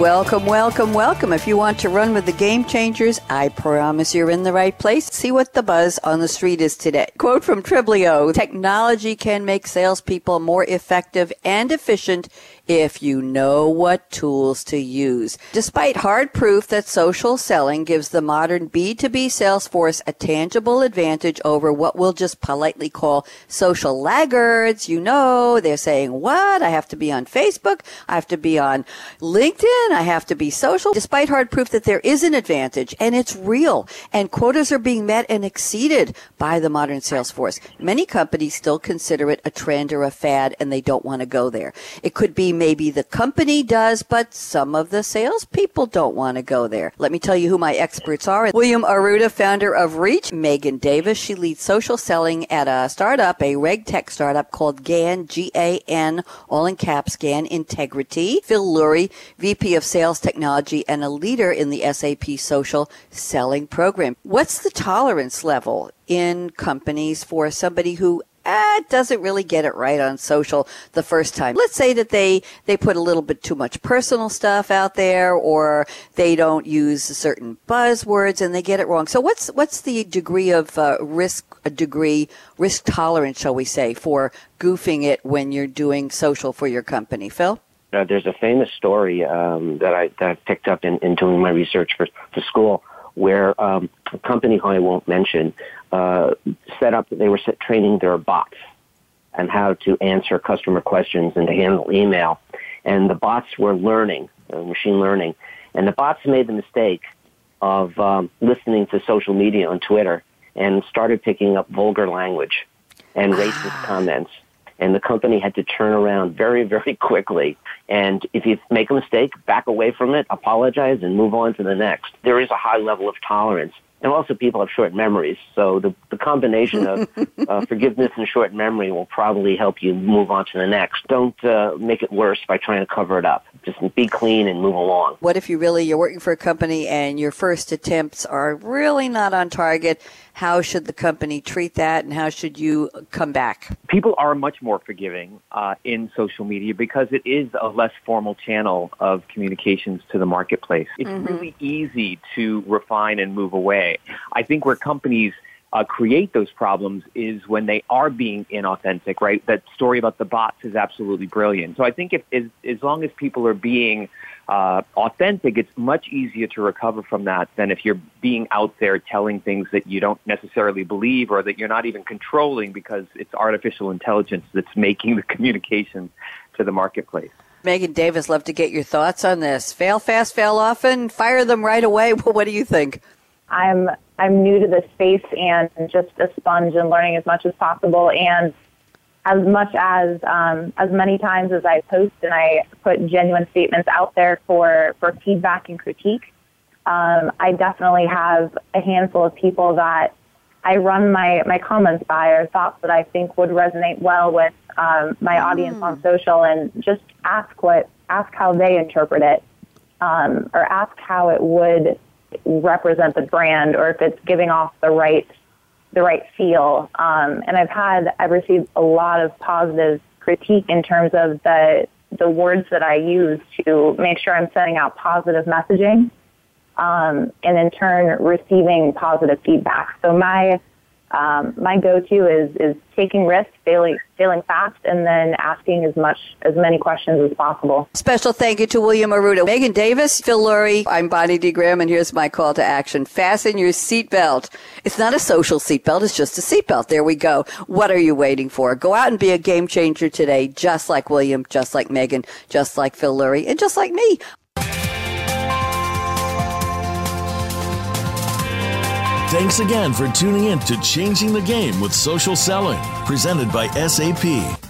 welcome, welcome, welcome. If you want to run with the game changers, I promise you're in the right place. See what the buzz on the street is today. Quote from Triblio Technology can make salespeople more effective and efficient if you know what tools to use. Despite hard proof that social selling gives the modern B2B sales force a tangible advantage over what we'll just politely call social laggards, you know, they're saying, what? I have to be on Facebook. I have to be on LinkedIn. I have to be social. Despite hard proof that there is an advantage and it's real and quotas are being met and exceeded by the modern sales force. Many companies still consider it a trend or a fad and they don't want to go there. It could be maybe the company does, but some of the salespeople don't want to go there. Let me tell you who my experts are. William Arruda, founder of Reach. Megan Davis, she leads social selling at a startup, a reg tech startup called GAN, G-A-N, all in caps, GAN Integrity. Phil Lurie, VP of Sales Technology and a leader in the SAP social selling program. What's the tolerance level in companies for somebody who eh, doesn't really get it right on social the first time. Let's say that they, they put a little bit too much personal stuff out there or they don't use certain buzzwords and they get it wrong. So what's, what's the degree of uh, risk, a degree, risk tolerance, shall we say, for goofing it when you're doing social for your company? Phil? Uh, there's a famous story um, that I that I picked up in, in doing my research for, for school where um, a company who I won't mention uh, set up, that they were set, training their bots and how to answer customer questions and to handle email. And the bots were learning, uh, machine learning. And the bots made the mistake of um, listening to social media on Twitter and started picking up vulgar language and racist ah. comments. And the company had to turn around very, very quickly. And if you make a mistake, back away from it, apologize, and move on to the next. There is a high level of tolerance and also people have short memories. So the, the combination of uh, forgiveness and short memory will probably help you move on to the next. Don't uh, make it worse by trying to cover it up. Just be clean and move along. What if you really you're working for a company and your first attempts are really not on target? How should the company treat that, and how should you come back? People are much more forgiving uh, in social media because it is a less formal channel of communications to the marketplace. It's mm-hmm. really easy to refine and move away. I think where companies uh, create those problems is when they are being inauthentic, right? That story about the bots is absolutely brilliant. So I think if as, as long as people are being uh, authentic, it's much easier to recover from that than if you're being out there telling things that you don't necessarily believe or that you're not even controlling because it's artificial intelligence that's making the communications to the marketplace. Megan Davis, love to get your thoughts on this. Fail fast, fail often, fire them right away. What do you think? I'm I'm new to this space and just a sponge and learning as much as possible. And as much as um, as many times as I post and I put genuine statements out there for for feedback and critique, um, I definitely have a handful of people that I run my my comments by or thoughts that I think would resonate well with um, my mm. audience on social, and just ask what ask how they interpret it, um, or ask how it would represent the brand or if it's giving off the right the right feel. Um, and I've had I've received a lot of positive critique in terms of the the words that I use to make sure I'm sending out positive messaging, um, and in turn receiving positive feedback. So my um, my go-to is is taking risks, failing failing fast, and then asking as much as many questions as possible. Special thank you to William Arruda, Megan Davis, Phil Lurie. I'm Bonnie D. Graham, and here's my call to action: fasten your seatbelt. It's not a social seatbelt; it's just a seatbelt. There we go. What are you waiting for? Go out and be a game changer today, just like William, just like Megan, just like Phil Lurie, and just like me. Thanks again for tuning in to Changing the Game with Social Selling, presented by SAP.